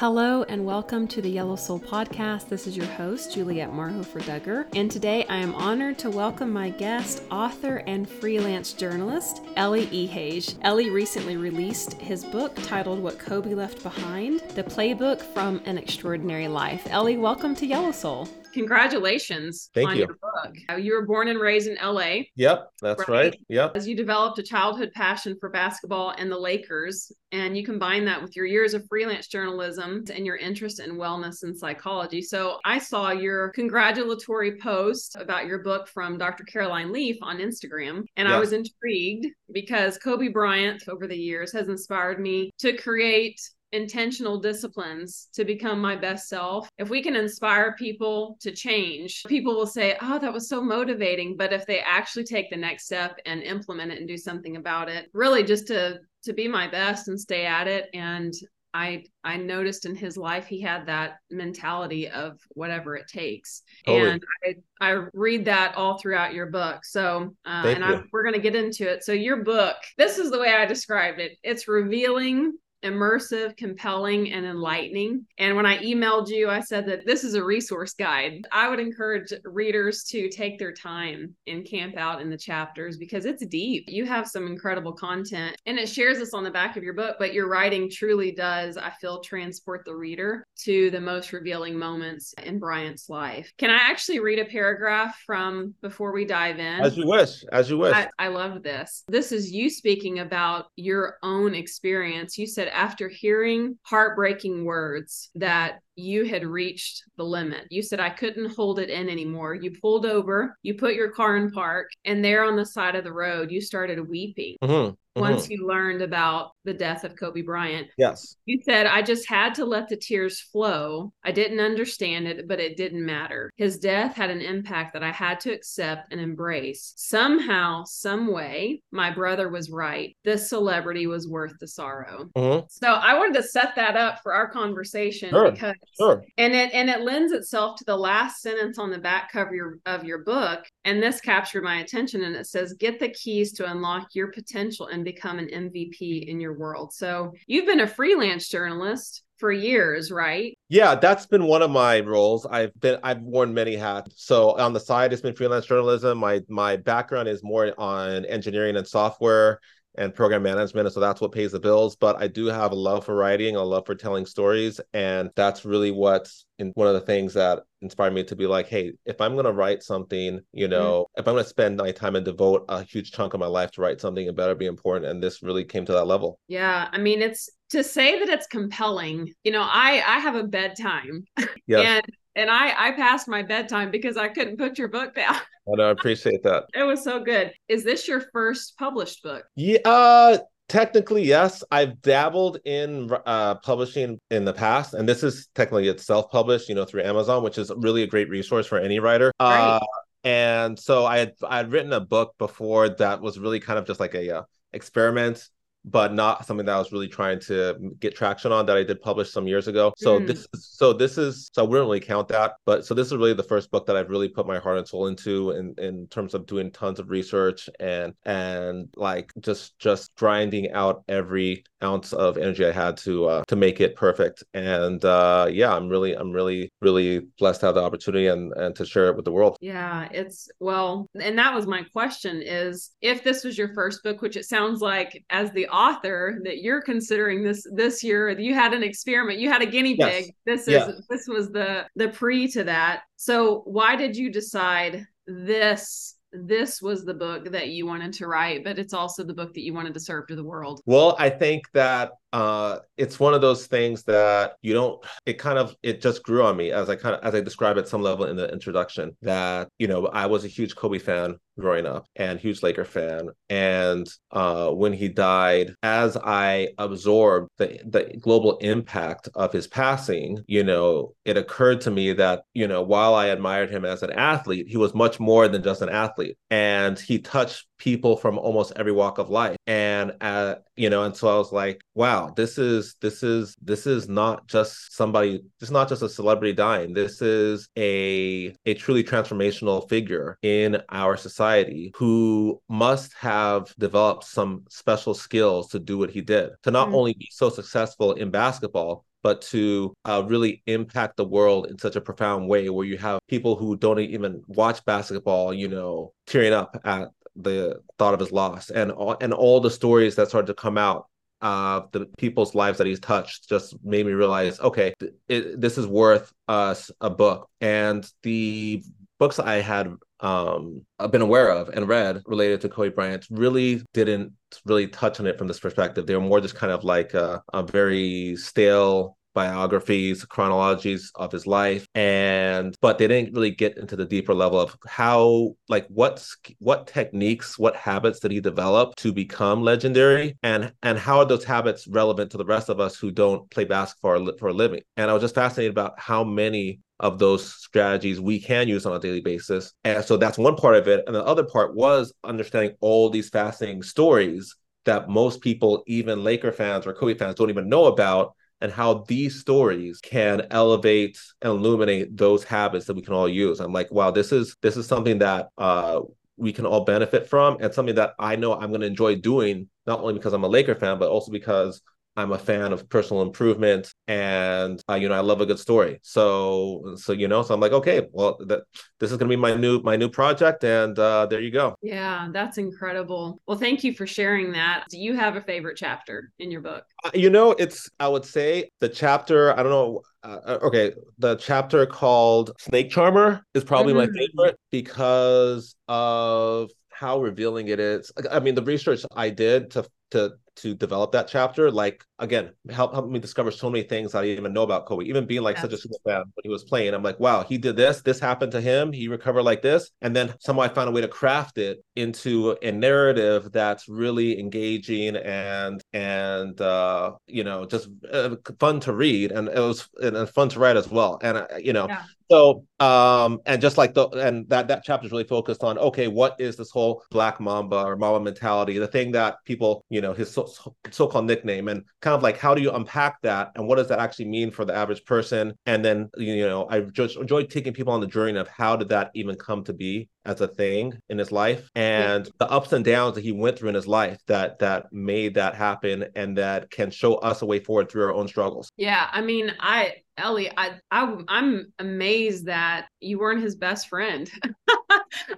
Hello and welcome to the Yellow Soul Podcast. This is your host, Juliet Marhofer Duggar, and today I am honored to welcome my guest, author and freelance journalist, Eli Ihej. Eli recently released his book titled What Kobe Left Behind The Playbook from an Extraordinary Life. Eli, welcome to Yellow Soul congratulations Thank on you. your book. Uh, you were born and raised in LA. Yep, that's right. right. Yep. As you developed a childhood passion for basketball and the Lakers, and you combine that with your years of freelance journalism and your interest in wellness and psychology. So I saw your congratulatory post about your book from Dr. Caroline Leaf on Instagram, and. I was intrigued because Kobe Bryant over the years has inspired me to create intentional disciplines to become my best self, if we can inspire people to change, people will say, Oh, that was so motivating. But if they actually take the next step and implement it and do something about it, really just to to be my best and stay at it and I I noticed in his life he had that mentality of whatever it takes, totally. and I, I read that all throughout your book. So, uh, and I, we're going to get into it. So, your book, this is the way I described it. It's revealing, immersive, compelling, and enlightening. And when I emailed you, I said that this is a resource guide. I would encourage readers to take their time and camp out in the chapters because it's deep. You have some incredible content and it shares this on the back of your book, but your writing truly does, I feel, transport the reader to the most revealing moments in Bryant's life. Can I actually read a paragraph from before we dive in? As you wish, as you wish. I, I love this. This is you speaking about your own experience. You said, after hearing heartbreaking words that you had reached the limit. You said, I couldn't hold it in anymore. You pulled over, you put your car in park, and there on the side of the road, you started weeping. Mm-hmm once mm-hmm. you learned about the death of Kobe Bryant. Yes. You said, I just had to let the tears flow. I didn't understand it, but it didn't matter. His death had an impact that I had to accept and embrace. Somehow, some way, my brother was right. This celebrity was worth the sorrow. Mm-hmm. So I wanted to set that up for our conversation sure. because sure. and it and it lends itself to the last sentence on the back cover your, of your book. And this captured my attention. And it says, get the keys to unlock your potential and become an MVP in your world. So you've been a freelance journalist for years, right? Yeah, that's been one of my roles. I've been I've worn many hats. So on the side, it's been freelance journalism. My my background is more on engineering and software and program management. And so that's what pays the bills. But I do have a love for writing, a love for telling stories. And that's really what's in one of the things that inspired me to be like, hey, if I'm going to write something, you mm-hmm. know, mm-hmm. if I'm going to spend my time and devote a huge chunk of my life to write something, it better be important. And this really came to that level. Yeah. I mean, it's to say that it's compelling, you know, I, I have a bedtime yes. and and I I passed my bedtime because I couldn't put your book down. I know, I appreciate that. it was so good. Is this your first published book? Yeah, uh, technically yes. I've dabbled in uh, publishing in the past, and this is technically it's self-published, you know, through Amazon, which is really a great resource for any writer. Right. Uh, and so I had I had written a book before that was really kind of just like a uh, experiment but not something that I was really trying to get traction on that I did publish some years ago. So mm. this is so this is so I wouldn't really count that, but so this is really the first book that I've really put my heart and soul into in in terms of doing tons of research and and like just just grinding out every ounce of energy I had to uh, to make it perfect. And uh, yeah, I'm really I'm really really blessed to have the opportunity and and to share it with the world. Yeah, it's well, and that was my question is if this was your first book, which it sounds like as the author that you're considering this this year you had an experiment you had a guinea pig yes. this is yeah. this was the the pre to that so why did you decide this this was the book that you wanted to write but it's also the book that you wanted to serve to the world well i think that uh it's one of those things that you don't it kind of it just grew on me as i kind of as i described at some level in the introduction that you know i was a huge kobe fan growing up and huge Laker fan. And uh, when he died, as I absorbed the, the global impact of his passing, you know, it occurred to me that, you know, while I admired him as an athlete, he was much more than just an athlete. And he touched people from almost every walk of life and uh, you know and so i was like wow this is this is this is not just somebody this is not just a celebrity dying this is a a truly transformational figure in our society society who must have developed some special skills to do what he did, to not mm-hmm. only be so successful in basketball, but to uh, really impact the world in such a profound way where you have people who don't even watch basketball, you know, tearing up at the thought of his loss and all, and all the stories that started to come out uh, the people's lives that he's touched just made me realize, okay, it, this is worth us a book. And the books I had um, I've been aware of and read related to Kobe Bryant really didn't really touch on it from this perspective. They were more just kind of like a, a very stale biographies, chronologies of his life, and but they didn't really get into the deeper level of how, like, what what techniques, what habits did he develop to become legendary, and and how are those habits relevant to the rest of us who don't play basketball for a living? And I was just fascinated about how many of those strategies we can use on a daily basis. And so that's one part of it. And the other part was understanding all these fascinating stories that most people, even Laker fans or Kobe fans, don't even know about and how these stories can elevate and illuminate those habits that we can all use. I'm like, wow, this is this is something that uh, we can all benefit from, and something that I know I'm going to enjoy doing, not only because I'm a Laker fan, but also because I'm a fan of personal improvement and uh, you know I love a good story. So so you know so I'm like okay, well that this is going to be my new my new project and uh there you go. Yeah, that's incredible. Well, thank you for sharing that. Do you have a favorite chapter in your book? Uh, you know, it's I would say the chapter, I don't know uh, uh okay, the chapter called Snake Charmer is probably mm-hmm. my favorite because of how revealing it is. I mean, the research I did to to to develop that chapter like again help help me discover so many things i didn't even know about kobe. Even being like such a super fan when he was playing i'm like wow he did this this happened to him he recovered like this. And then somehow i found a way to craft it into a narrative that's really engaging and and uh you know just uh, fun to read and it was and fun to write as well. And uh, you know yeah. So, um, and just like the and that that chapter is really focused on okay, what is this whole Black Mamba or Mamba mentality, the thing that people, you know, his so, so-called nickname, and kind of like how do you unpack that, and what does that actually mean for the average person? And then, you know, I just enjoyed taking people on the journey of how did that even come to be, as a thing in his life and yeah. the ups and downs that he went through in his life that that made that happen and that can show us a way forward through our own struggles yeah i mean i eli i, I i'm amazed that you weren't his best friend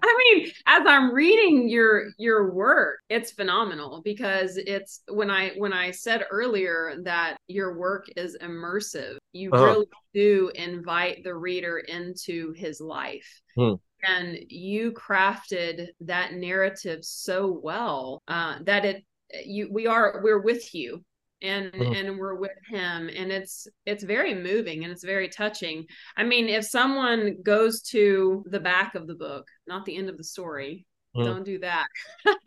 I mean, as I'm reading your your work, it's phenomenal because it's when I when I said earlier that your work is immersive, you uh-huh. really do invite the reader into his life. Hmm and you crafted that narrative so well uh, that it you we are we're with you and mm-hmm. and we're with him and it's it's very moving and it's very touching i mean if someone goes to the back of the book not the end of the story Mm. Don't do that.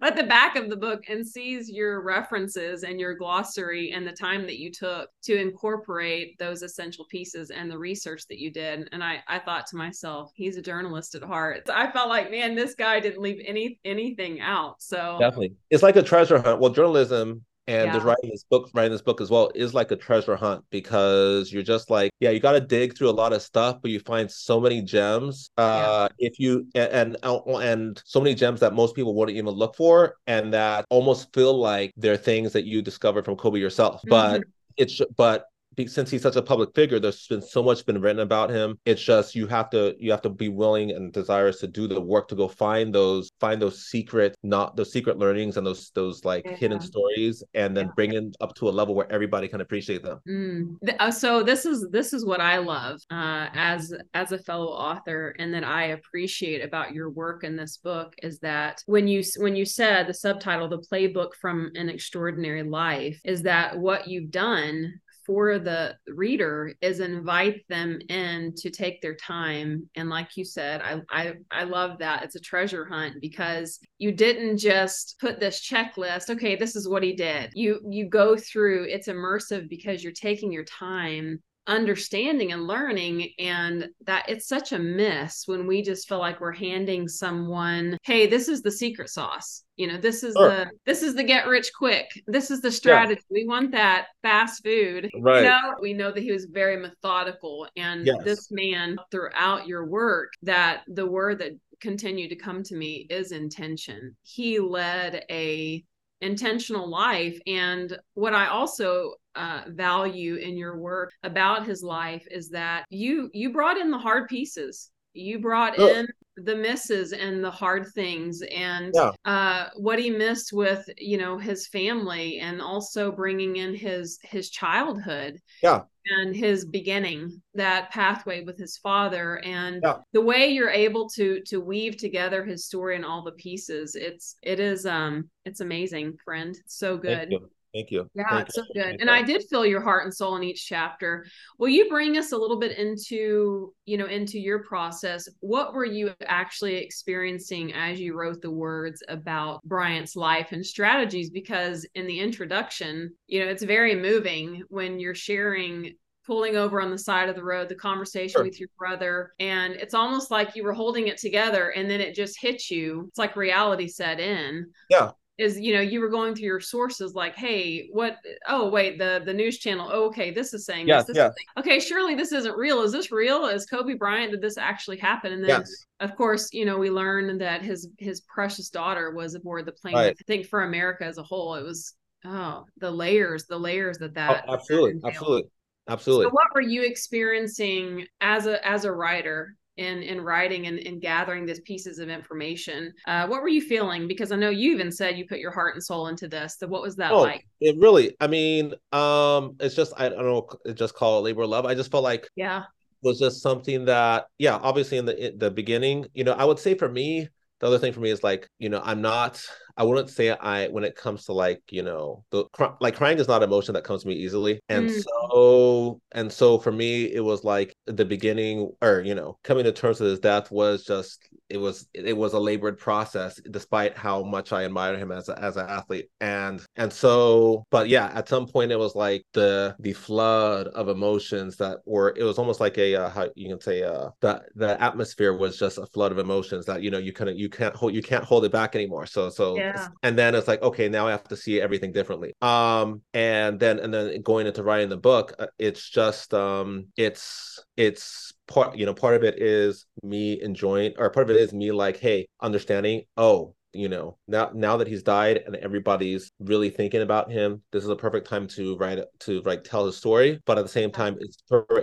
but the back of the book and sees your references and your glossary and the time that you took to incorporate those essential pieces and the research that you did. And I, I thought to myself, he's a journalist at heart. So I felt like, man, this guy didn't leave any anything out. So definitely, it's like a treasure hunt. Well, journalism and yeah. writing this book writing this book as well is like a treasure hunt because you're just like yeah you got to dig through a lot of stuff but you find so many gems uh yeah. if you and, and and so many gems that most people wouldn't even look for and that almost feel like they're things that you discovered from kobe yourself mm-hmm. but it's but since he's such a public figure there's been so much been written about him it's just you have to you have to be willing and desirous to do the work to go find those find those secret not those secret learnings and those those like yeah. hidden stories and then yeah. bring it up to a level where everybody can appreciate them mm. Uh, so this is this is what i love uh, as as a fellow author and that i appreciate about your work in this book is that when you when you said the subtitle the playbook from an extraordinary life is that what you've done for the reader is invite them in to take their time. And like you said I, I i love that. It's a treasure hunt because you didn't just put this checklist okay this is what he did. You you go through it's immersive because you're taking your time understanding and learning and that it's such a miss when we just feel like we're handing someone hey this is the secret sauce you know this is sure. the this is the get rich quick this is the strategy yeah. we want that fast food right you know, we know that he was very methodical and yes. this man throughout your work that the word that continued to come to me is intention he led a intentional life and what i also uh, value in your work about his life is that you you brought in the hard pieces you brought oh. in the misses and the hard things and yeah. uh, what he missed with you know his family and also bringing in his his childhood yeah and his beginning that pathway with his father and yeah. the way you're able to to weave together his story and all the pieces it's it is um it's amazing friend it's so good Thank you. Yeah, Thank it's you. so good. and I did feel your heart and soul in each chapter. Will you bring us a little bit into, you know, into your process? What were you actually experiencing as you wrote the words about Bryant's life and strategies? Because in the introduction, you know, it's very moving when you're sharing pulling over on the side of the road, the conversation sure. with your brother. And it's almost like you were holding it together and then it just hit you. It's like reality set in. Yeah is you know you were going through your sources like hey what oh wait the the news channel oh, okay this is saying yes, this, this yes. okay surely this isn't real is this real is kobe bryant did this actually happen and then yes. of course you know we learned that his his precious daughter was aboard the plane right. i think for america as a whole it was oh the layers the layers that that oh, absolutely absolutely absolutely so what were you experiencing as a as a writer in in writing and, and gathering these pieces of information. Uh, what were you feeling? Because i know you even said you put your heart and soul into this. So what was that oh, like? it really i mean um it's just i don't know just call it labor of love. I just felt like yeah. was just something that yeah obviously in the in the beginning you know i would say for me the other thing for me is like you know i'm not I wouldn't say I when it comes to like you know the like crying is not emotion that comes to me easily, and mm. so and so for me it was like the beginning or you know coming to terms with his death was just it was it was a labored process despite how much I admire him as a, as an athlete. And and so but yeah at some point it was like the the flood of emotions that were it was almost like a uh, how you can say uh the the atmosphere was just a flood of emotions that you know you of you can't hold you can't hold it back anymore. So so yeah yeah. and then it's like okay now i have to see everything differently. Um and then and then going into writing the book uh, it's just um it's it's part you know part of it is me enjoying or part of it is me like hey understanding oh you know now now that he's died and everybody's really thinking about him this is a perfect time to write to like tell his story. But at the same time it's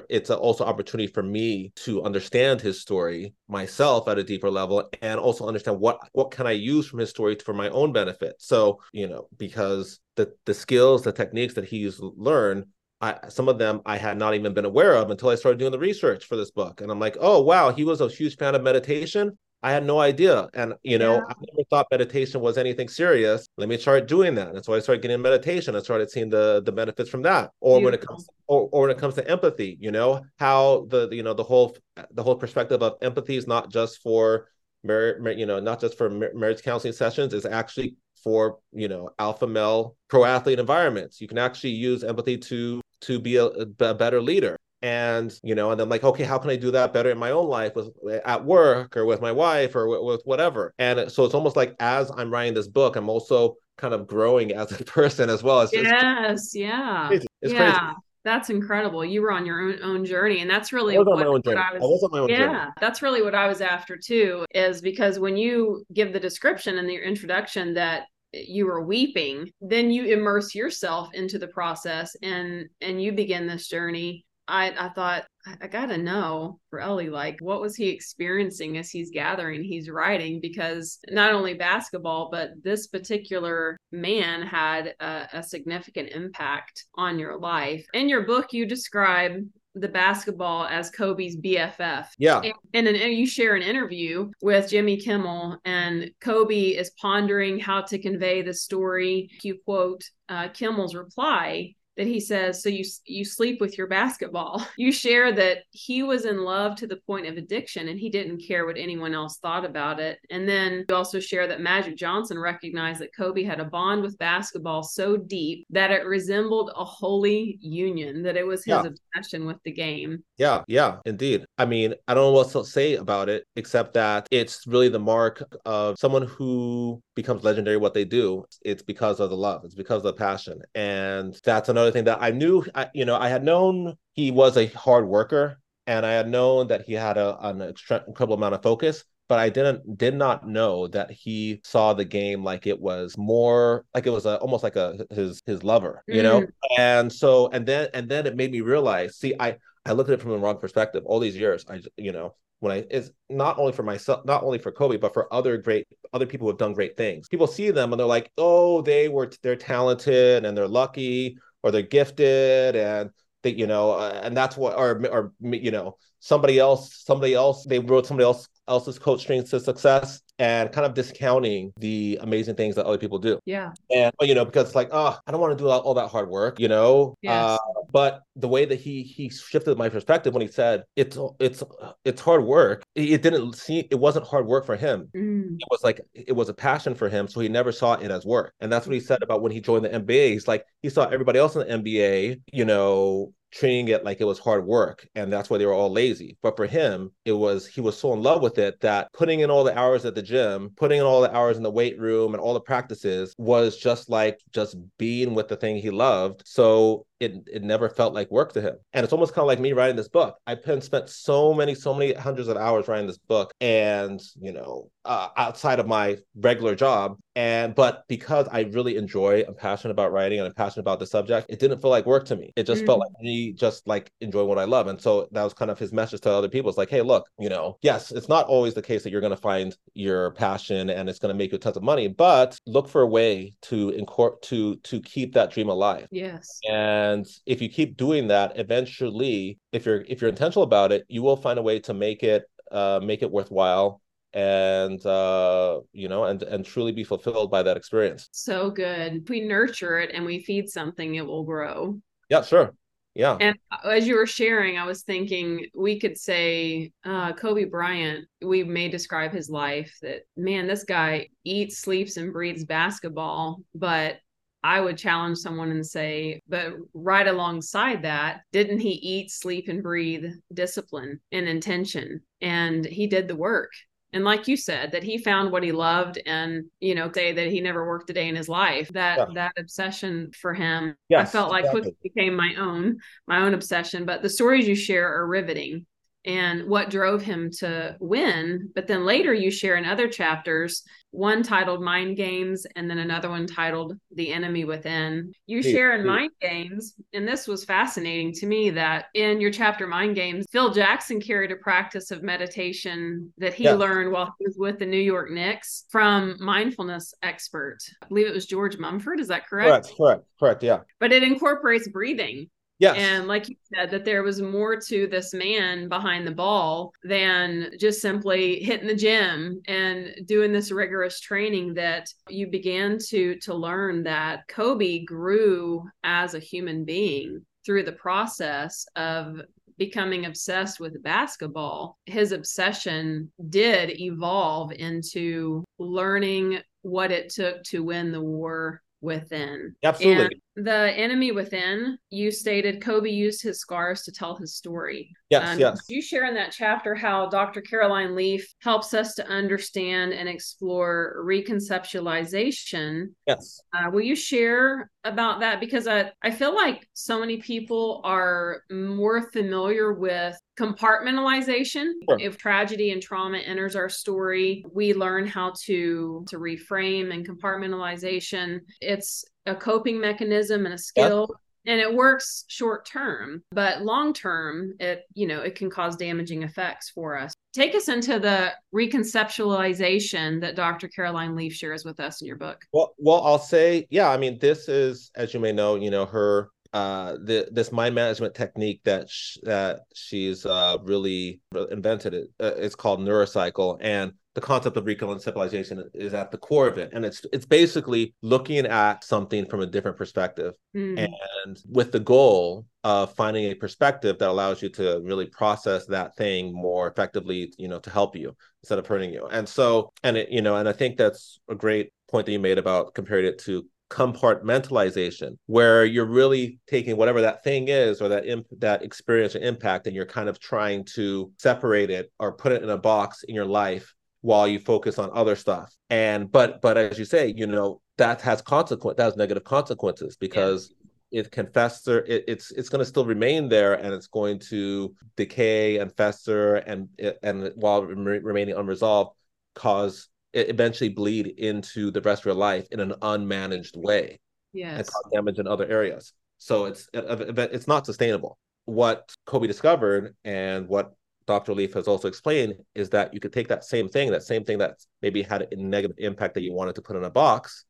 it's also opportunity for me to understand his story myself at a deeper level and also understand what what can i use from his story for my own benefit. So you know because the the skills the techniques that he's learned I, some of them I had not even been aware of until I started doing the research for this book. And I'm like, oh, wow, he was a huge fan of meditation. I had no idea. And, you know, yeah. I never thought meditation was anything serious. Let me start doing that. And so I started getting meditation I started seeing the the benefits from that. Or Beautiful. when it comes or, or when it comes to empathy, you know, how the, you know, the whole the whole perspective of empathy is not just for marriage, you know, not just for marriage counseling sessions, is actually for, you know, alpha male pro athlete environments. You can actually use empathy to to be a, a better leader and you know and i'm like okay how can i do that better in my own life with at work or with my wife or with, with whatever and so it's almost like as i'm writing this book i'm also kind of growing as a person as well as yes yeah it's yeah crazy. That's incredible. You were on your own own journey, and that's really what, I was. I was on my own yeah, journey. that's really what I was after too. Is because when you give the description in your introduction that you were weeping, then you immerse yourself into the process, and and you begin this journey I, I thought I, gotta know for Eli, like what was he experiencing as he's gathering, he's writing, because not only basketball, but this particular man had a, a significant impact on your life. In your book, you describe the basketball as Kobe's BFF. Yeah. And, and, you share an interview with Jimmy Kimmel, and Kobe is pondering how to convey the story. You quote uh, Kimmel's reply that he says, "So you you sleep with your basketball." You share that he was in love to the point of addiction, and he didn't care what anyone else thought about it. And then you also share that Magic Johnson recognized that Kobe had a bond with basketball so deep that it resembled a holy union. That it was his yeah. obsession with the game. Yeah, yeah, indeed. I mean, I don't know what to say about it except that it's really the mark of someone who becomes legendary what they do it's because of the love it's because of the passion and that's another thing that i knew I, you know i had known he was a hard worker and i had known that he had a, an incredible amount of focus but I didn't did not know that he saw the game like it was more like it was a, almost like a his his lover, you mm. know. And so and then and then it made me realize. See, I I looked at it from the wrong perspective. All these years, I you know when I it's not only for myself, not only for Kobe, but for other great other people who have done great things. People see them and they're like, oh, they were they're talented and they're lucky or they're gifted and they you know uh, and that's what or or you know somebody else somebody else they wrote somebody else else's coach strings to success and kind of discounting the amazing things that other people do. Yeah. And you know, because it's like, oh, I don't want to do all, all that hard work, you know. Yes. Uh, but the way that he he shifted my perspective when he said it's it's it's hard work, it didn't seem it wasn't hard work for him. Mm. It was like it was a passion for him, so he never saw it as work. And that's what he said about when he joined the NBA. He's like he saw everybody else in the NBA, you know, treating it like it was hard work and that's why they were all lazy. But for him it was he was so in love with it that putting in all the hours at the gym putting in all the hours in the weight room and all the practices was just like just being with the thing he loved. So it, it never felt like work to him. And it's almost kind of like me writing this book. I spent so many, so many hundreds of hours writing this book and, you know, uh, outside of my regular job. And, but because I really enjoy, I'm passionate about writing and I'm passionate about the subject, it didn't feel like work to me. It just mm-hmm. felt like me just like enjoying what I love. And so that was kind of his message to other people. It's like, hey, look, you know, yes, it's not always the case that you're going to find your passion and it's going to make you tons of money, but look for a way to incorporate, to, to keep that dream alive. Yes. And and if you keep doing that eventually if you're if you're intentional about it you will find a way to make it uh, make it worthwhile and uh you know and and truly be fulfilled by that experience. So good. If we nurture it and we feed something it will grow. Yeah sure. Yeah. And as you were sharing i was thinking we could say uh kobe bryant we may describe his life that man this guy eats sleeps and breathes basketball but I would challenge someone and say, but right alongside that, didn't he eat, sleep, and breathe discipline and intention? And he did the work. And like you said, that he found what he loved and, you know, say that he never worked a day in his life. That yeah. that obsession for him, yes, I felt like exactly. quickly became my own, my own obsession. But the stories you share are riveting and what drove him to win. But then later you share in other chapters, one titled Mind Games and then another one titled The Enemy Within. You share in Mind Games, and this was fascinating to me that in your chapter Mind Games, Phil Jackson carried a practice of meditation that he yeah. learned while he was with the New York Knicks from mindfulness expert. I believe it was George Mumford. Is that correct? Correct, correct, correct. Yeah. But it incorporates breathing Yes. And like you said, that there was more to this man behind the ball than just simply hitting the gym and doing this rigorous training that you began to to learn that Kobe grew as a human being through the process of becoming obsessed with basketball. His obsession did evolve into learning what it took to win the war within. Absolutely. And the enemy within, you stated Kobe used his scars to tell his story. Yes, um, yes. You share in that chapter how Dr. Caroline Leaf helps us to understand and explore reconceptualization. Yes. Uh, will you share about that? Because I, I feel like so many people are more familiar with compartmentalization. Sure. If tragedy and trauma enters our story, we learn how to to reframe and compartmentalization. It's a coping mechanism and a skill yep. and it works short term but long term it you know it can cause damaging effects for us take us into the reconceptualization that dr caroline leaf shares with us in your book well well i'll say yeah i mean this is as you may know you know her uh, the, this mind management technique that sh- that she's uh, really invented it. Uh, it's called neurocycle, and the concept of reconceptualization is at the core of it. And it's it's basically looking at something from a different perspective. Mm. and with the goal of finding a perspective that allows you to really process that thing more effectively you know to help you instead of hurting you. And so and it you know and i think that's a great point that you made about comparing it to compartmentalization where you're really taking whatever that thing is or that imp- that experience or impact and you're kind of trying to separate it or put it in a box in your life while you focus on other stuff. And but but as you say, you know, that has consequence that has negative consequences because yeah. it can fester, it, it's it's going to still remain there and it's going to decay and fester and and while remaining unresolved, cause it eventually bleed into the rest of your life in an unmanaged way. Yes. And cause damage in other areas. So it's it's not sustainable. What Kobe discovered and what Dr. Leaf has also explained is that you could take that same thing, that same thing that maybe had a negative impact that you wanted to put in a box,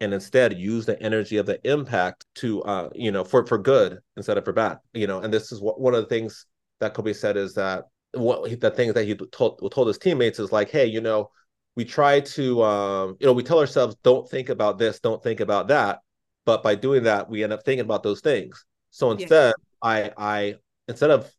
and instead use the energy of the impact to, uh, you know, for for good instead of for bad. You know, and this is what one of the things that Kobe said is that what the things that he told told his teammates is like, hey, you know, we try to, um, you know, we tell ourselves don't think about this, don't think about that, but by doing that, we end up thinking about those things. So instead, yeah. I I instead of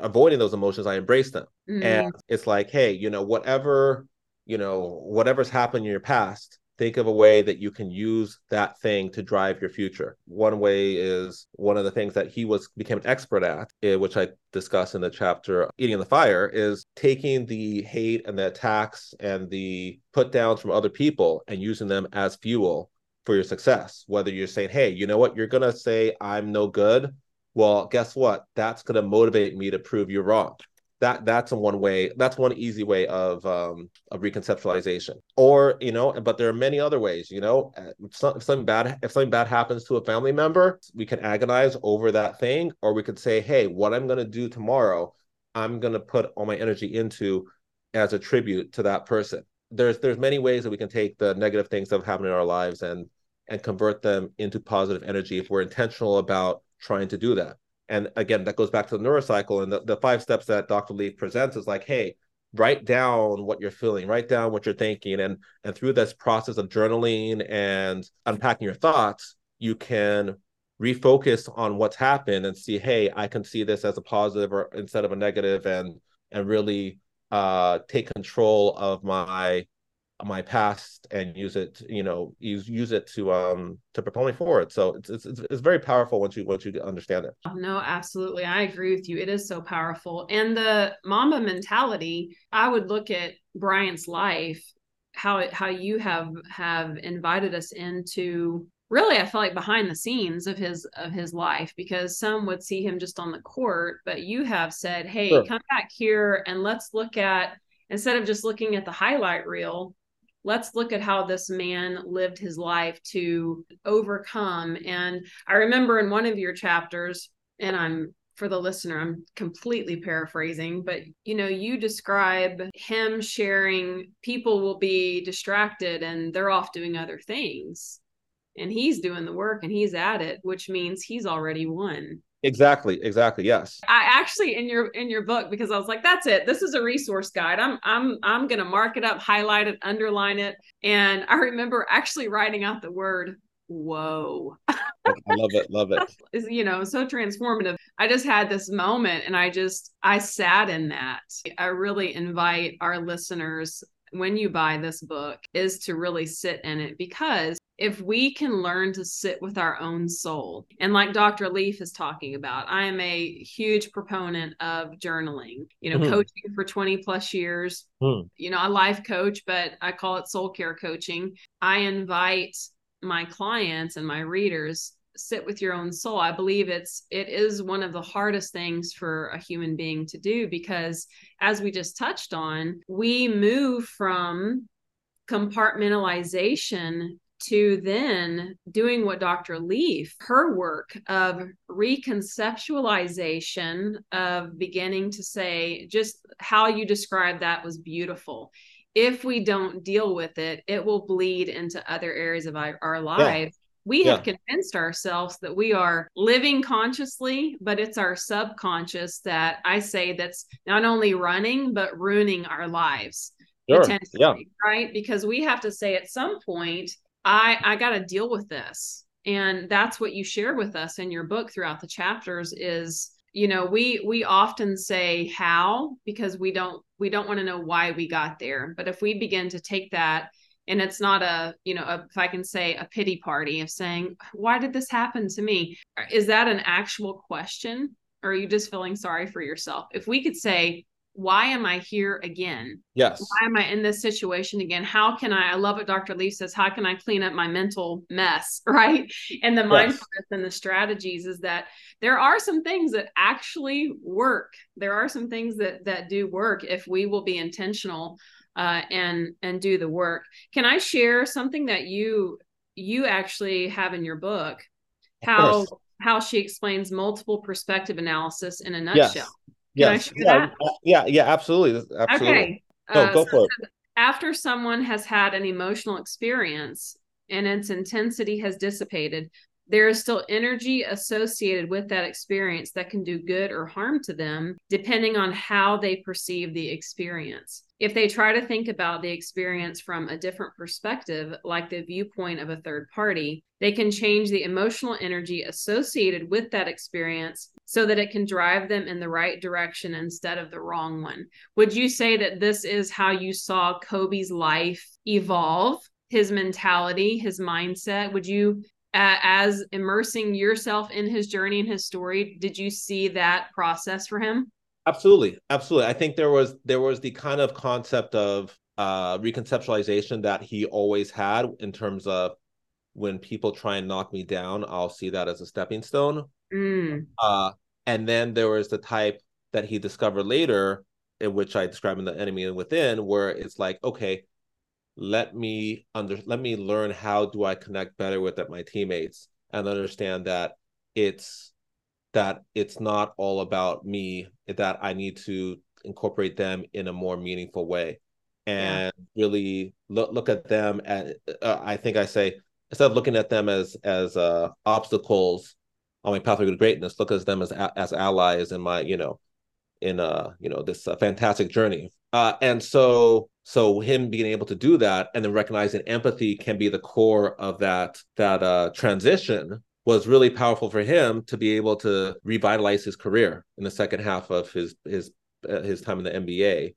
avoiding those emotions, I embrace them. Mm-hmm. And it's like, hey, you know, whatever, you know, whatever's happened in your past, think of a way that you can use that thing to drive your future. One way is one of the things that he was became an expert at, eh, which I discuss in the chapter Eating the Fire, is taking the hate and the attacks and the put downs from other people and using them as fuel for your success. Whether you're saying, hey, you know what, you're gonna say I'm no good well, guess what? That's going to motivate me to prove you wrong. That that's a one way. That's one easy way of um, of reconceptualization. Or you know, but there are many other ways. You know, uh, if something bad if something bad happens to a family member, we can agonize over that thing, or we could say, hey, what I'm going to do tomorrow, I'm going to put all my energy into as a tribute to that person. There's there's many ways that we can take the negative things that have happened in our lives and and convert them into positive energy if we're intentional about trying to do that. And again, that goes back to the neurocycle and the, the five steps that Dr. Leaf presents is like, hey, write down what you're feeling, write down what you're thinking. And and through this process of journaling and unpacking your thoughts, you can refocus on what's happened and see, hey, I can see this as a positive or instead of a negative and and really uh take control of my my past and use it you know use use it to um to propel me forward. So it's it's it's very powerful once you once you understand it. No absolutely. I agree with you. It is so powerful. And the Mamba mentality i would look at bryant's life how it how you have have invited us into really i feel like behind the scenes of his of his life because some would see him just on the court but you have said hey sure. come back here and let's look at instead of just looking at the highlight reel let's look at how this man lived his life to overcome. And I remember in one of your chapters, and I'm for the listener, I'm completely paraphrasing, but you know, you describe him sharing people will be distracted and they're off doing other things. And he's doing the work and he's at it, which means he's already won. Exactly, exactly. Yes. I actually in your in your book because I was like that's it. This is a resource guide. I'm I'm I'm going to mark it up, highlight it, underline it. And I remember actually writing out the word whoa. I love it, love it. You know, so transformative. I just had this moment and I just I sat in that. I really invite our listeners when you buy this book is to really sit in it because if we can learn to sit with our own soul, and like Dr. Leaf is talking about, I am a huge proponent of journaling, you know, mm-hmm. coaching for 20 plus years. Mm. You know, a life coach, but I call it soul care coaching. I invite my clients and my readers sit with your own soul i believe it's it is one of the hardest things for a human being to do because as we just touched on we move from compartmentalization to then doing what Dr. Leaf, her work of reconceptualization, of beginning to say, just how you described that was beautiful. If we don't deal with it, it will bleed into other areas of our, our lives. Yeah. We have convinced ourselves that we are living consciously, but it's our subconscious that I say that's not only running, but ruining our lives sure. yeah. right? Because we have to say at some point, I I got to deal with this. And that's what you share with us in your book throughout the chapters is you know we we often say how because we don't we don't want to know why we got there but if we begin to take that and it's not a you know a, if i can say a pity party of saying why did this happen to me is that an actual question or are you just feeling sorry for yourself if we could say why am I here again? Yes. Why am I in this situation again? How can I? I love what Dr. Leaf says. How can I clean up my mental mess? Right. And the yes. mindfulness and the strategies is that there are some things that actually work. There are some things that that do work if we will be intentional uh, and and do the work. Can I share something that you you actually have in your book? How how she explains multiple perspective analysis in a nutshell. Yes. Yes. Yeah, yeah, yeah, absolutely. absolutely. Okay. No, uh, go for it. After someone has had an emotional experience and its intensity has dissipated, there is still energy associated with that experience that can do good or harm to them, depending on how they perceive the experience. If they try to think about the experience from a different perspective, like the viewpoint of a third party, they can change the emotional energy associated with that experience so that it can drive them in the right direction instead of the wrong one. Would you say that this is how you saw Kobe's life evolve? His mentality, his mindset. Would you as immersing yourself in his journey and his story did you see that process for him absolutely absolutely i think there was there was the kind of concept of uh reconceptualization that he always had in terms of when people try and knock me down i'll see that as a stepping stone mm. uh and then there was the type that he discovered later in which i describe in the enemy within where it's like okay let me under let me learn how do I connect better with my teammates and understand that it's that it's not all about me that I need to incorporate them in a more meaningful way and yeah. really look look at them at uh, I think I say instead of looking at them as as uh, obstacles on my pathway to greatness look at them as as allies in my you know in uh you know this uh, fantastic journey uh and so so him being able to do that and then recognizing empathy can be the core of that that uh transition was really powerful for him to be able to revitalize his career in the second half of his his uh, his time in the NBA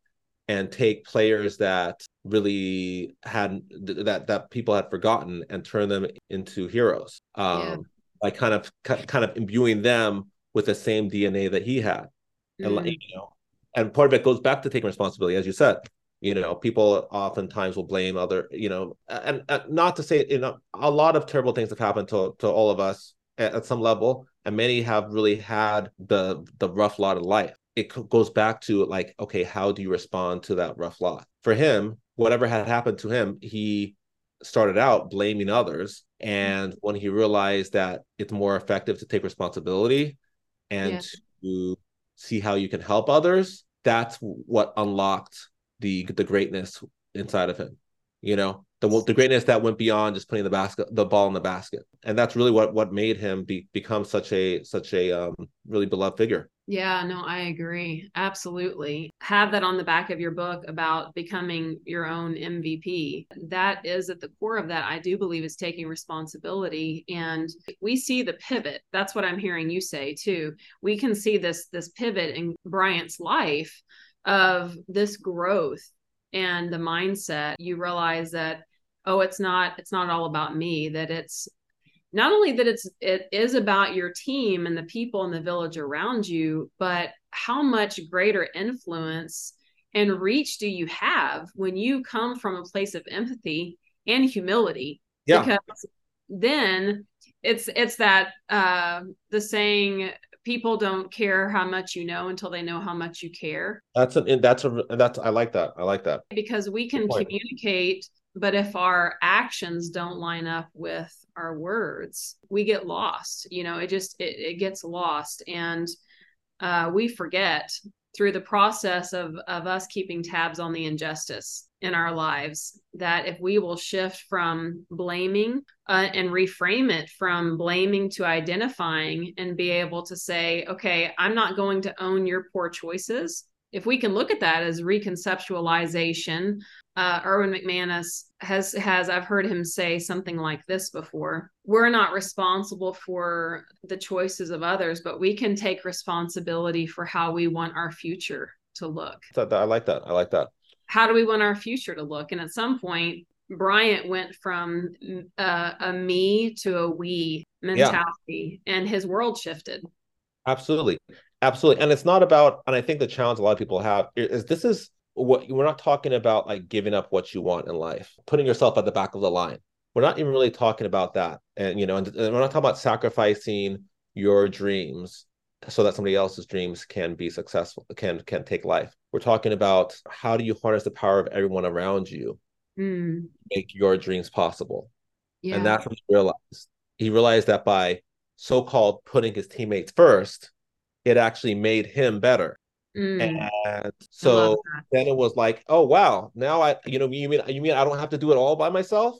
and take players that really had that that people had forgotten and turn them into heroes um yeah. by kind of kind of imbuing them with the same DNA that he had mm. and you know and part of it goes back to taking responsibility as you said you know people oftentimes will blame other you know and, and not to say you know a lot of terrible things have happened to, to all of us at, at some level and many have really had the the rough lot of life. It goes back to like okay how do you respond to that rough lot? For him whatever had happened to him he started out blaming others mm-hmm. and when he realized that it's more effective to take responsibility and yeah. to see how you can help others that's what unlocked the the greatness inside of him you know the the greatness that went beyond just putting the basket the ball in the basket. And that's really what what made him be, become such a such a um, really beloved figure. Yeah no i agree. Absolutely. Have that on the back of your book about becoming your own mvp that is at the core of that i do believe is taking responsibility. And we see the pivot. That's what i'm hearing you say too. We can see this this pivot in bryant's life of this growth and the mindset you realize that oh it's not it's not all about me that it's not only that it's it is about your team and the people in the village around you but how much greater influence and reach do you have when you come from a place of empathy and humility yeah. because then it's it's that uh the saying people don't care how much you know until they know how much you care. That's an that's a that's I like that. I like that. Because we can communicate, but if our actions don't line up with our words, we get lost. You know, it just it, it gets lost and uh, we forget through the process of of us keeping tabs on the injustice in our lives that if we will shift from blaming uh, and reframe it from blaming to identifying and be able to say okay i'm not going to own your poor choices if we can look at that as reconceptualization, uh, Erwin McManus has has I've heard him say something like this before. We're not responsible for the choices of others, but we can take responsibility for how we want our future to look. I like that. I like that. How do we want our future to look? And at some point, Bryant went from uh, a me to a we mentality, yeah. and his world shifted. Absolutely, absolutely, and it's not about. And I think the challenge a lot of people have is this is what we're not talking about like giving up what you want in life, putting yourself at the back of the line. We're not even really talking about that, and you know, and, and we're not talking about sacrificing your dreams so that somebody else's dreams can be successful, can can take life. We're talking about how do you harness the power of everyone around you, mm. make your dreams possible, yeah. and that's what he realized. He realized that by so-called putting his teammates first, it actually made him better. Mm. And so then it was like, oh wow, now I, you know, you mean you mean I don't have to do it all by myself?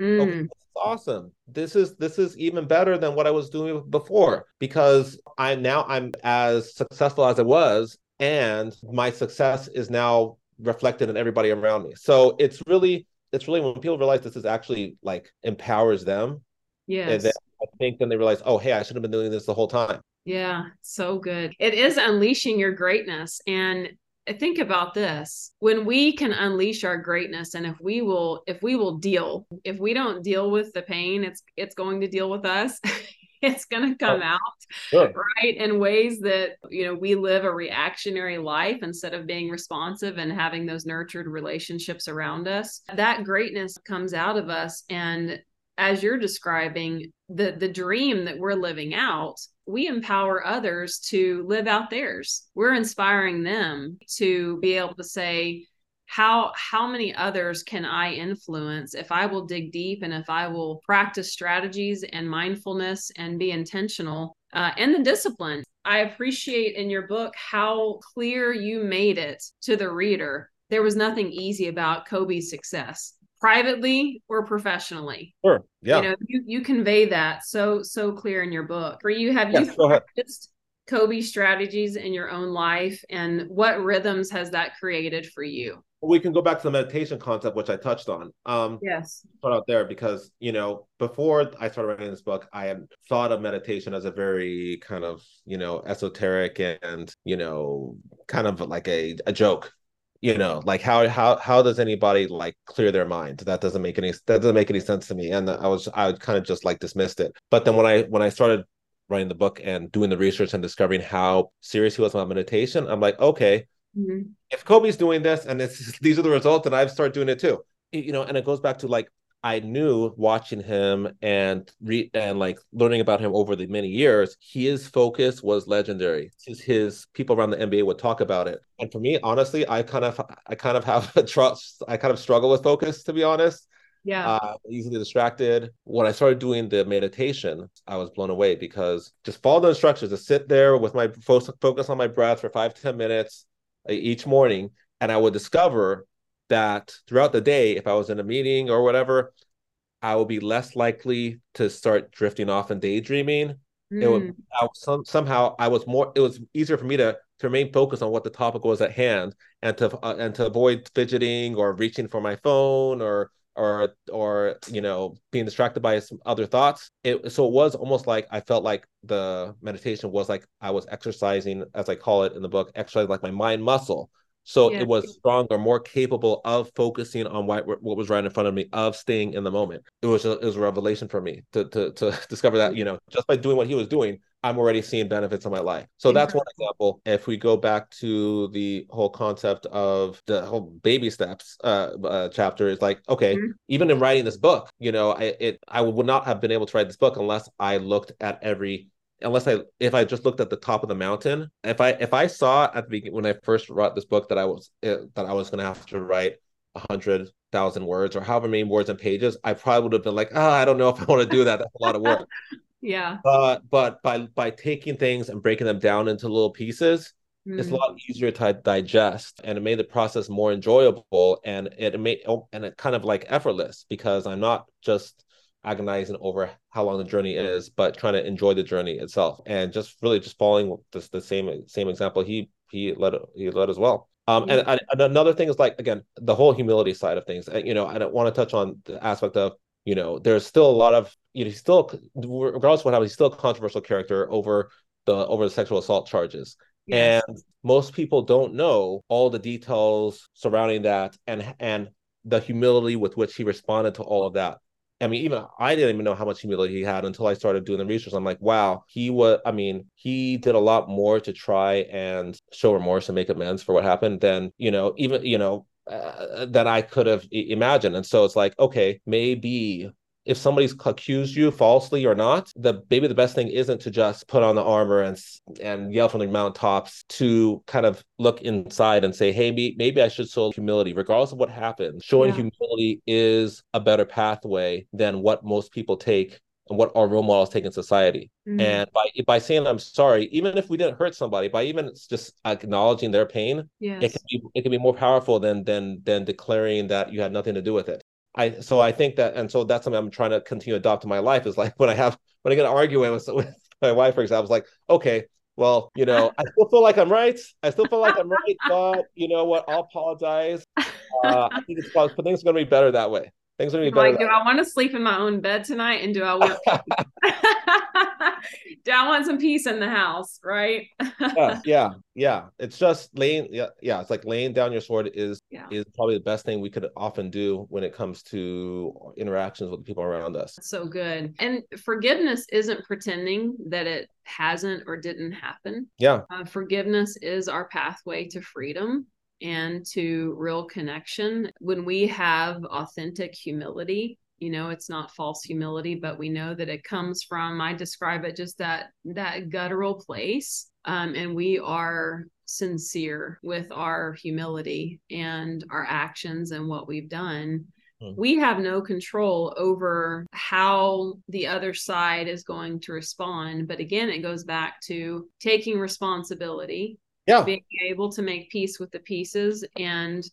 Mm. Okay, awesome. This is this is even better than what I was doing before because I now I'm as successful as I was, and my success is now reflected in everybody around me. So it's really it's really when people realize this is actually like empowers them. Yes. I think then they realize, oh hey, I should have been doing this the whole time. Yeah, so good. It is unleashing your greatness. And think about this when we can unleash our greatness and if we will if we will deal if we don't deal with the pain it's it's going to deal with us it's going to come oh, out right in ways that you know we live a reactionary life instead of being responsive and having those nurtured relationships around us. That greatness comes out of us and as you're describing the the dream that we're living out we empower others to live out theirs. We're inspiring them to be able to say how how many others can i influence if i will dig deep and if i will practice strategies and mindfulness and be intentional uh, and the discipline i appreciate in your book how clear you made it to the reader there was nothing easy about kobe's success privately or professionally. Sure. Yeah. You know, you, you convey that so so clear in your book. For you, have yes, you practiced Kobe strategies in your own life and what rhythms has that created for you? We can go back to the meditation concept which i touched on. Um yes. start out there because you know before i started writing this book i had thought of meditation as a very kind of you know esoteric and you know kind of like a, a joke you know like how how how does anybody like clear their mind? That doesn't make any that doesn't make any sense to me. And i was i would kind of just like dismissed it. But then when i when i started writing the book and doing the research and discovering how serious he was about meditation i'm like okay mm-hmm. if kobe's doing this and these are the results and i've started doing it too you know and it goes back to like I knew watching him and re- and like learning about him over the many years, his focus was legendary. His, his people around the NBA would talk about it, and for me, honestly, I kind of I kind of have a trust. I kind of struggle with focus, to be honest. Yeah, uh, easily distracted. When I started doing the meditation, I was blown away because just follow the instructions to sit there with my focus on my breath for five ten minutes each morning, and I would discover that throughout the day, if I was in a meeting or whatever, I would be less likely to start drifting off and daydreaming. Mm. It would hmm. I, some, somehow I was more. It was easier for me to to remain focused on what the topic was at hand and to uh, and to avoid fidgeting or reaching for my phone or or or you know being distracted by some other thoughts it so it was almost like i felt like the meditation was like i was exercising as i call it in the book exercise like my mind muscle so yeah. it was stronger, more capable of focusing on what, what was right in front of me, of staying in the moment. It was a, it was a revelation for me to, to to discover that you know just by doing what he was doing, I'm already seeing benefits in my life. So that's one example. If we go back to the whole concept of the whole baby steps uh, uh, chapter, is like, okay, mm-hmm. even in writing this book, you know, I it I would not have been able to write this book unless I looked at every unless I if I just looked at the top of the mountain, if I if I saw at the beginning when I first wrote this book that I was eh, that I was going to have to write a hundred thousand words or however many words and pages, I probably would have been like, oh, I don't know if I want to do that. That's a lot of work. yeah. But but by by taking things and breaking them down into little pieces, mm. it's a lot easier to digest, and it made the process more enjoyable, and it made oh, and it kind of like effortless because I'm not just agonizing over how long the journey is, but trying to enjoy the journey itself and just really just following this the same same example he he led he led as well. Um, and, and another thing is like again the whole humility side of things. And you know, I don't want to touch on the aspect of you know there's still a lot of you know he's still regardless of what happens he's still a controversial character over the over the sexual assault charges. Yes. And most people don't know all the details surrounding that and and the humility with which he responded to all of that. I mean, even I didn't even know how much humility he had until I started doing the research. I'm like, wow, he was, I mean, he did a lot more to try and show remorse and make amends for what happened than, you know, even, you know, uh, than I could have imagined. And so it's like, okay, maybe if somebody's accused you falsely or not, the maybe the best thing isn't to just put on the armor and and yell from the mountaintops to kind of look inside and say, hey, maybe, maybe I should show humility, regardless of what happens. Showing yeah. humility is a better pathway than what most people take and what our role models take in society. Mm-hmm. And by by saying I'm sorry, even if we didn't hurt somebody, by even just acknowledging their pain, yes. it can be it can be more powerful than than than declaring that you had nothing to do with it. I so I think that and so that's something I'm trying to continue to adopt in my life is like when I have when I get arguing with, with my wife, for example, it's like, okay, well, you know, I still feel like I'm right. I still feel like I'm right, but you know what? I'll apologize. Uh, I think it's but things are gonna be better that way. Things are gonna be better. Like, do I want to sleep in my own bed tonight? And do I want do I want some peace in the house? Right? yeah, yeah, yeah. It's just laying. Yeah, yeah. It's like laying down your sword is yeah. is probably the best thing we could often do when it comes to interactions with the people around us. So good. And forgiveness isn't pretending that it hasn't or didn't happen. Yeah. Uh, forgiveness is our pathway to freedom and to real connection. When we have authentic humility, you know it's not false humility but we know that it comes from i describe it just that that guttural place um, and we are sincere with our humility and our actions and what we've done hmm. we have no control over how the other side is going to respond but again it goes back to taking responsibility yeah. being able to make peace with the pieces and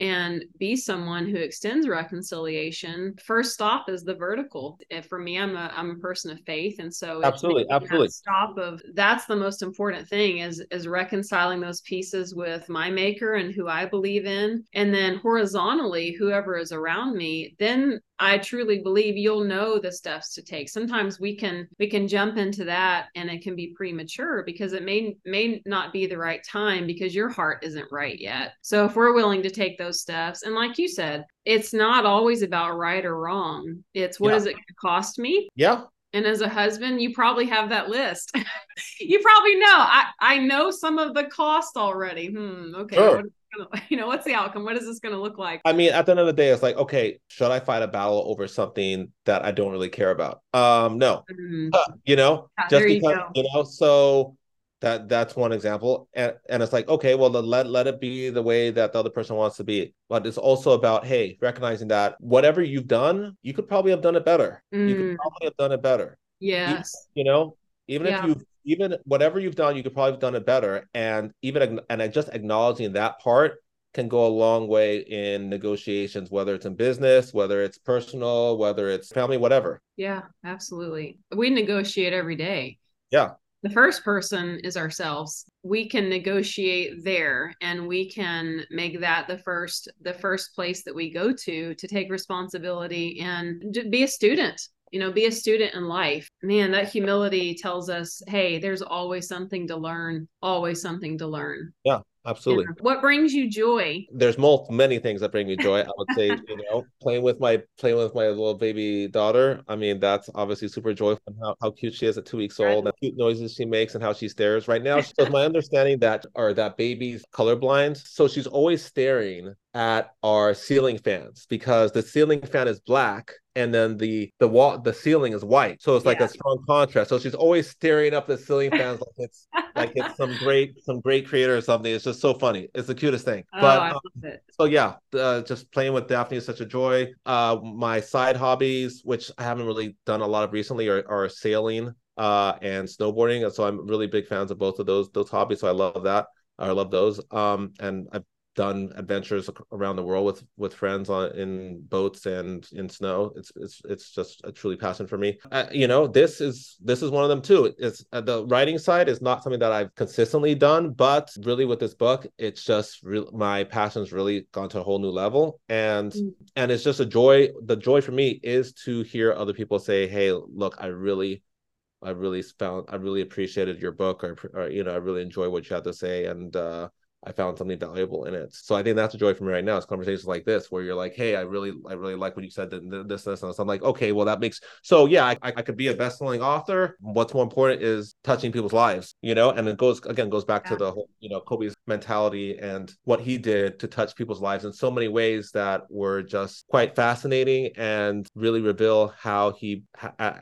and be someone who extends reconciliation. First stop is the vertical. And for me i'm a i'm a person of faith. And so absolutely absolutely. stop of that's the most important thing is is reconciling those pieces with my maker and who i believe in. And then horizontally whoever is around me then I truly believe you'll know the steps to take. Sometimes we can we can jump into that and it can be premature because it may may not be the right time because your heart isn't right yet. So if we're willing to take those steps and like you said, it's not always about right or wrong. It's what yeah. is it going to cost me? Yeah. And as a husband, you probably have that list. you probably know. I I know some of the cost already. Hmm. Okay. Sure. What, you know what's the outcome? What is this going to look like? I mean at the end of the day it's like okay should i fight a battle over something that i don't really care about? Um no. Mm-hmm. uh, you know? Yeah, just because you, you, know so that that's one example. And and it's like okay well let let it be the way that the other person wants to be. But it's also about hey recognizing that whatever you've done you could probably have done it better. Mm. you could mm. probably have done it better. Yes. You, you know even yeah. if you've even whatever you've done, you could probably have done it better. And even and just acknowledging that part can go a long way in negotiations, whether it's in business, whether it's personal, whether it's family, whatever. Yeah, absolutely. We negotiate every day. Yeah. The first person is ourselves. We can negotiate there and we can make that the first the first place that we go to to take responsibility and to be a student you know be a student in life. Man that humility tells us hey there's always something to learn always something to learn. Yeah absolutely. what brings you joy? There's multiple many things that bring me joy. I would say you know playing with my playing with my little baby daughter i mean that's obviously super joyful and how, how cute she is at two weeks old and cute noises she makes and how she stares. Right now so my understanding that or that baby's colorblind so she's always staring at our ceiling fans because the ceiling fan is black and then the the wall the ceiling is white. So it's like yeah. a strong contrast. So she's always staring up the ceiling fans like it's like it's some great some great creator or something. It's just so funny. It's the cutest thing. Oh, but I um, so yeah uh, just playing with daphne is such a joy. Uh my side hobbies which i haven't really done a lot of recently are, are sailing uh and snowboarding. And so i'm really big fans of both of those those hobbies. So i love that i love those. Um and i've done adventures around the world with with friends on in boats and in snow. It's it's it's just a truly passion for me. Uh, you know, this is this is one of them too. It's uh, the writing side is not something that I've consistently done, but really with this book, it's just re- my passion's really gone to a whole new level, and mm. and it's just a joy. The joy for me is to hear other people say, "Hey, look, I really." I really found I really appreciated your book or, or you know I really enjoy what you had to say and uh I found something valuable in it. So I think that's a joy for me right now. It's conversations like this where you're like, "Hey, I really, I really like what you said. That this, this, and so I'm like, okay, well, that makes so yeah. I, I could be a best-selling author. What's more important is touching people's lives, you know. And it goes again goes back yeah. to the whole, you know, Kobe's mentality and what he did to touch people's lives in so many ways that were just quite fascinating and really reveal how he,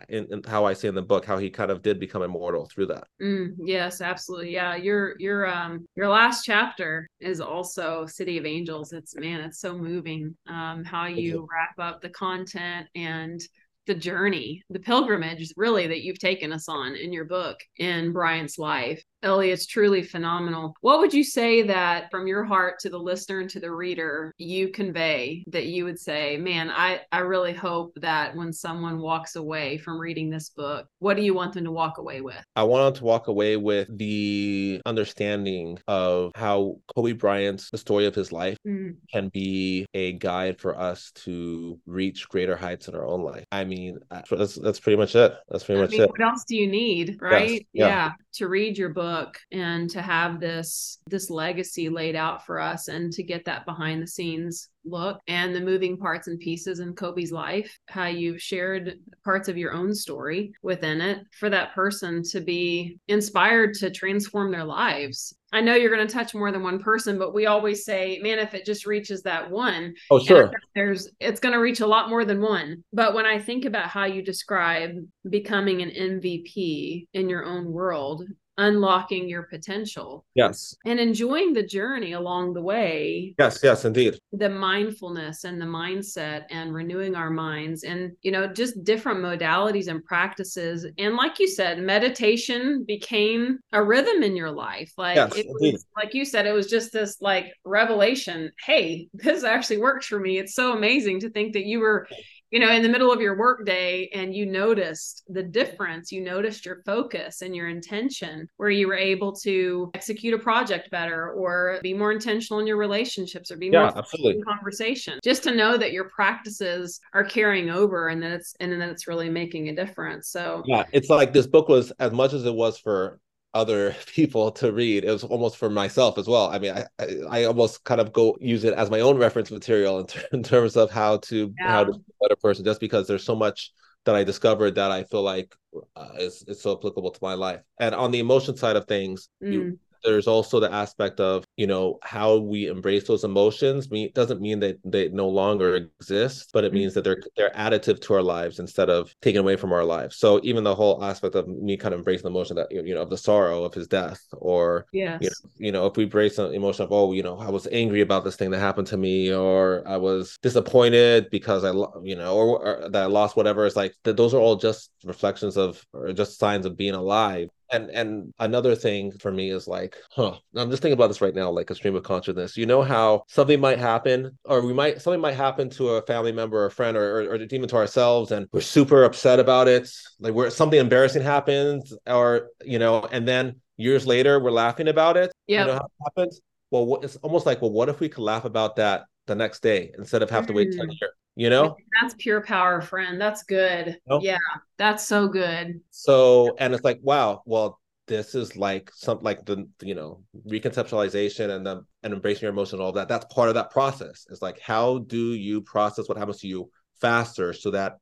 in, in how I say in the book, how he kind of did become immortal through that. Mm, yes, absolutely. Yeah, your your um your last chapter chapter is also City of Angels. It's man, it's so moving um, how you wrap up the content and the journey, the pilgrimage, really, that you've taken us on in your book in Bryant's life. Eli, it's truly phenomenal. What would you say that from your heart to the listener and to the reader you convey that you would say, man, I, I really hope that when someone walks away from reading this book, what do you want them to walk away with? I want them to walk away with the understanding of how Kobe Bryant's the story of his life mm. can be a guide for us to reach greater heights in our own life. I mean, that's that's pretty much it. That's pretty I much mean, it. What else do you need, right? Yes. Yeah. yeah. To read your book book and to have this this legacy laid out for us and to get that behind the scenes look and the moving parts and pieces in Kobe's life, how you've shared parts of your own story within it for that person to be inspired to transform their lives. I know you're going to touch more than one person, but we always say, man, if it just reaches that one, oh sure, there's it's going to reach a lot more than one. But when I think about how you describe becoming an MVP in your own world, unlocking your potential. Yes. And enjoying the journey along the way. Yes, yes, indeed. The mindfulness and the mindset and renewing our minds and, you know, just different modalities and practices. And like you said, meditation became a rhythm in your life. Like yes, it was, like you said, it was just this like revelation. Hey, this actually works for me. It's so amazing to think that you were you know in the middle of your workday and you noticed the difference you noticed your focus and your intention where you were able to execute a project better or be more intentional in your relationships or be yeah, more absolutely. in conversation just to know that your practices are carrying over and that it's and then it's really making a difference so yeah it's like this book was as much as it was for other people to read. It was almost for myself as well. I mean, I, I, I almost kind of go use it as my own reference material in, ter- in terms of how to yeah. how to be a better person, just because there's so much that I discovered that I feel like uh, is is so applicable to my life. And on the emotion side of things, mm. you there's also the aspect of you know how we embrace those emotions mean doesn't mean that they no longer exist but it mm-hmm. means that they're they're additive to our lives instead of taken away from our lives. So even the whole aspect of me kind of embracing the emotion that you know of the sorrow of his death or yeah you, know, you know if we embrace the emotion of oh you know i was angry about this thing that happened to me or i was disappointed because i you know or, or that i lost whatever it's like that those are all just reflections of or just signs of being alive and and another thing for me is like huh i'm just thinking about this right now like a stream of consciousness. You know how something might happen or we might something might happen to a family member or a friend or, or, or even to ourselves and we're super upset about it. Like where something embarrassing happens or you know and then years later we're laughing about it. Yeah you know how it happens? Well what, it's almost like well what if we could laugh about that the next day instead of have to wait 10 mm. years you know? That's pure power friend. That's good. Yeah that's so good. So and it's like wow well this is like some like the you know reconceptualization and the and embracing your emotion and all that that's part of that process. It's like how do you process what happens to you faster so that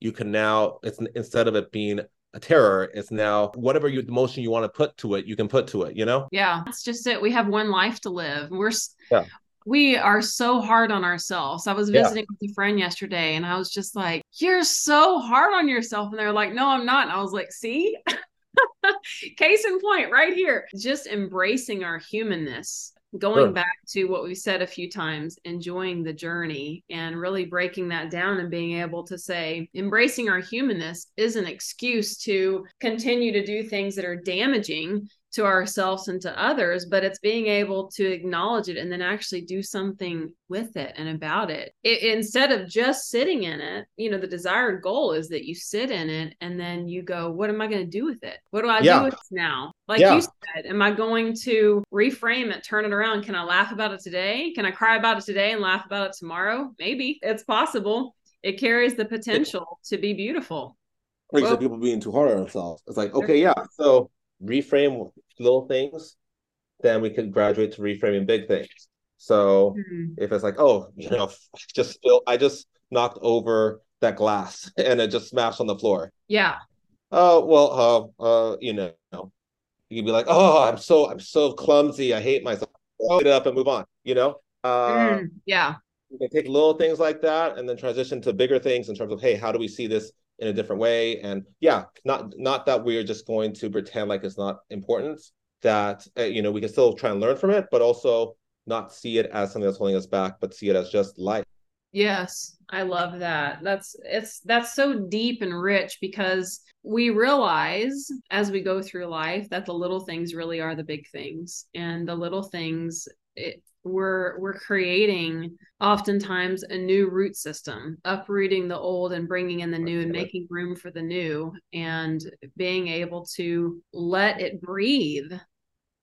you can now it's instead of it being a terror it's now whatever you emotion you want to put to it you can put to it you know? Yeah that's just it. We have one life to live. We're yeah we are so hard on ourselves. I was visiting yeah. with a friend yesterday and I was just like, You're so hard on yourself. And they're like, No, I'm not. And I was like, See? Case in point, right here. Just embracing our humanness, going sure. back to what we've said a few times, enjoying the journey and really breaking that down and being able to say, embracing our humanness is an excuse to continue to do things that are damaging to ourselves and to others, but it's being able to acknowledge it and then actually do something with it and about it. it. Instead of just sitting in it, you know, the desired goal is that you sit in it and then you go, what am I going to do with it? What do I yeah. do with this now? Like yeah. you said, am I going to reframe it, turn it around? Can I laugh about it today? Can I cry about it today and laugh about it tomorrow? Maybe it's possible. It carries the potential to be beautiful. Well, people being too hard on themselves. It's like, okay, yeah. So reframe little things, then we could graduate to reframing big things. So mm-hmm. if it's like, oh, you know, just spill, I just knocked over that glass and it just smashed on the floor. Yeah. Oh well, uh, uh, you know, you can be like, oh, I'm so, I'm so clumsy. I hate myself. Get it up and move on. You know. Uh, mm, yeah. You can take little things like that and then transition to bigger things in terms of, hey, how do we see this in a different way. And yeah not not that we're just going to pretend like it's not important that uh, you know we can still try and learn from it but also not see it as something that's holding us back but see it as just life. Yes i love that. That's it's that's so deep and rich because we realize as we go through life that the little things really are the big things. And the little things it, we're we're creating oftentimes a new root system uprooting the old and bringing in the new and making room for the new and being able to let it breathe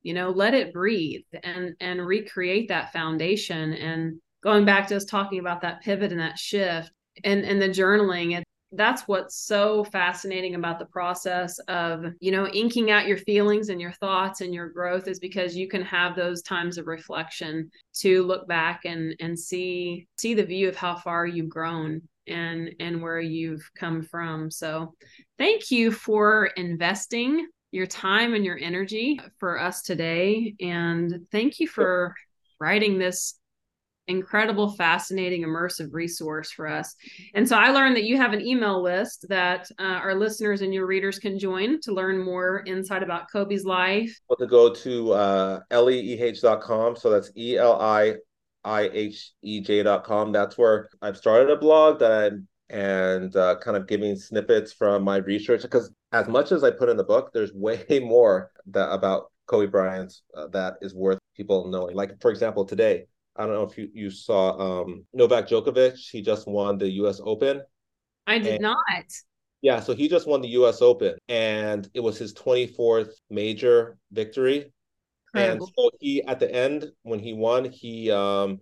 you know let it breathe and and recreate that foundation. And going back to us talking about that pivot and that shift and and the journaling it, that's what's so fascinating about the process of you know inking out your feelings and your thoughts and your growth is because you can have those times of reflection to look back and and see see the view of how far you've grown and and where you've come from. So thank you for investing your time and your energy for us today. And thank you for writing this incredible, fascinating, immersive resource for us. And so I learned that you have an email list that uh, our listeners and your readers can join to learn more insight about Kobe's life. Well, to go to uh, eliihej.com. So that's E L I I H E J.com. That's where I've started a blog that I'm and uh, kind of giving snippets from my research because as much as I put in the book, there's way more that about Kobe Bryant uh, that is worth people knowing. Like for example, today I don't know if you, you saw um, Novak Djokovic. He just won the U.S. Open. I did and, not. Yeah, so he just won the U.S. Open, and it was his 24th major victory. Incredible. And so he, at the end, when he won, he um,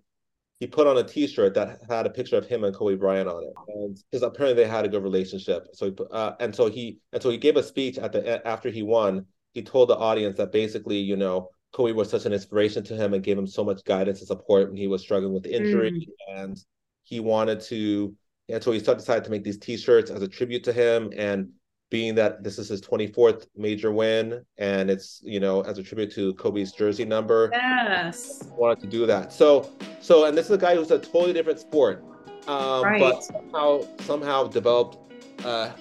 he put on a T-shirt that had a picture of him and Kobe Bryant on it, and because apparently they had a good relationship. So, he, uh, and so he and so he gave a speech at the after he won. He told the audience that basically, you know, Kobe was such an inspiration to him and gave him so much guidance and support when he was struggling with injury. Mm. And he wanted to, and so he decided to make these T-shirts as a tribute to him. And being that this is his 24th major win, and it's you know as a tribute to Kobe's jersey number. Yes, wanted to do that. So, so, and this is a guy who's a totally different sport, um, right. but somehow somehow developed. Uh,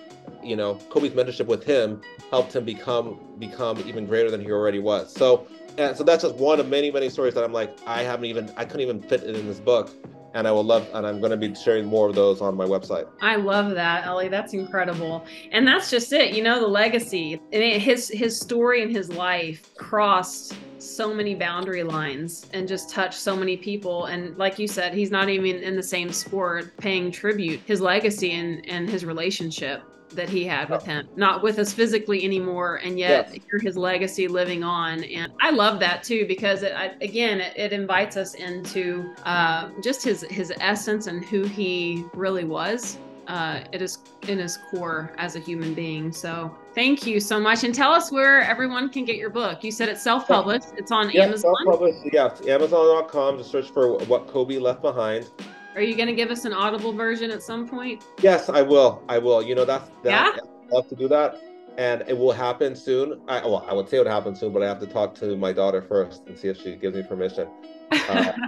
you know, Kobe's mentorship with him helped him become become even greater than he already was. So and so that's just one of many many stories that i'm like i haven't even i couldn't even fit it in this book. And i will love and i'm going to be sharing more of those on my website. I love that eli. That's incredible. And that's just it you know the legacy. And his his story and his life crossed so many boundary lines and just touched so many people. And like you said he's not even in the same sport paying tribute. His legacy and and his relationship that he had with him, not with us physically anymore, and yet yes. his legacy living on. And I love that too because it, I, again, it, it, invites us into uh, just his his essence and who he really was. Uh, it is in his core as a human being. So thank you so much, and tell us where everyone can get your book. You said it's self-published. It's on yeah, Amazon. Self-published. Yeah, Amazon.com. To search for what Kobe left behind. Are you going to give us an audible version at some point? Yes, I will. I will. You know, that's that. Yeah? I love to do that. And it will happen soon. I, well, I would say it would happen soon, but I have to talk to my daughter first and see if she gives me permission. Uh,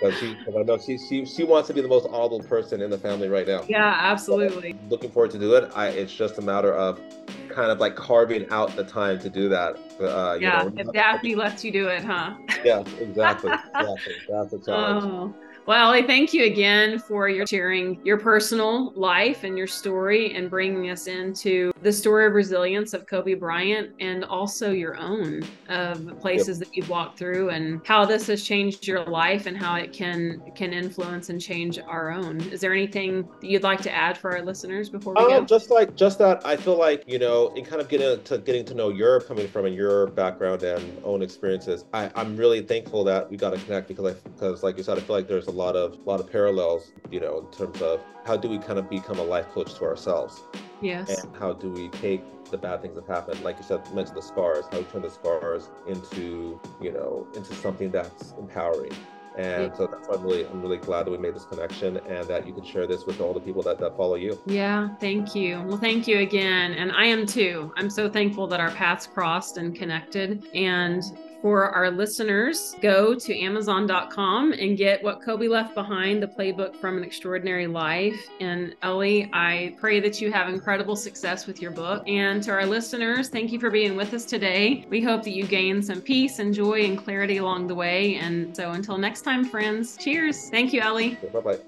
But she, I know she, she, she wants to be the most audible person in the family right now. Yeah, absolutely. So looking forward to do it. I, it's just a matter of kind of like carving out the time to do that. Uh, yeah, know, if Daphne lets you do it, huh? Yeah, exactly. exactly. That's a challenge. Oh. Well, Eli, thank you again for your sharing your personal life and your story and bringing us into the story of resilience of Kobe Bryant and also your own of places yep. that you've walked through and how this has changed your life and how it can can influence and change our own. Is there anything that you'd like to add for our listeners before we um, go? Just like just that I feel like, you know, in kind of getting to getting to know your coming from and your background and own experiences, I, I'm really thankful that we got to connect because I because like you said, I feel like there's a lot of a lot of parallels, you know, in terms of how do we kind of become a life coach to ourselves? Yes. And how do we take the bad things that happen, like you said, mention the scars, how we turn the scars into, you know, into something that's empowering. And yeah. so that's why I'm really I'm really glad that we made this connection and that you can share this with all the people that, that follow you. Yeah, thank you. Well, thank you again. And I am too. I'm so thankful that our paths crossed and connected. And for our listeners, go to Amazon.com and get What Kobe Left Behind, the playbook from an extraordinary life. And Eli, I pray that you have incredible success with your book. And to our listeners, thank you for being with us today. We hope that you gain some peace and joy and clarity along the way. And so until next time, friends, cheers. Thank you, Eli. Bye bye.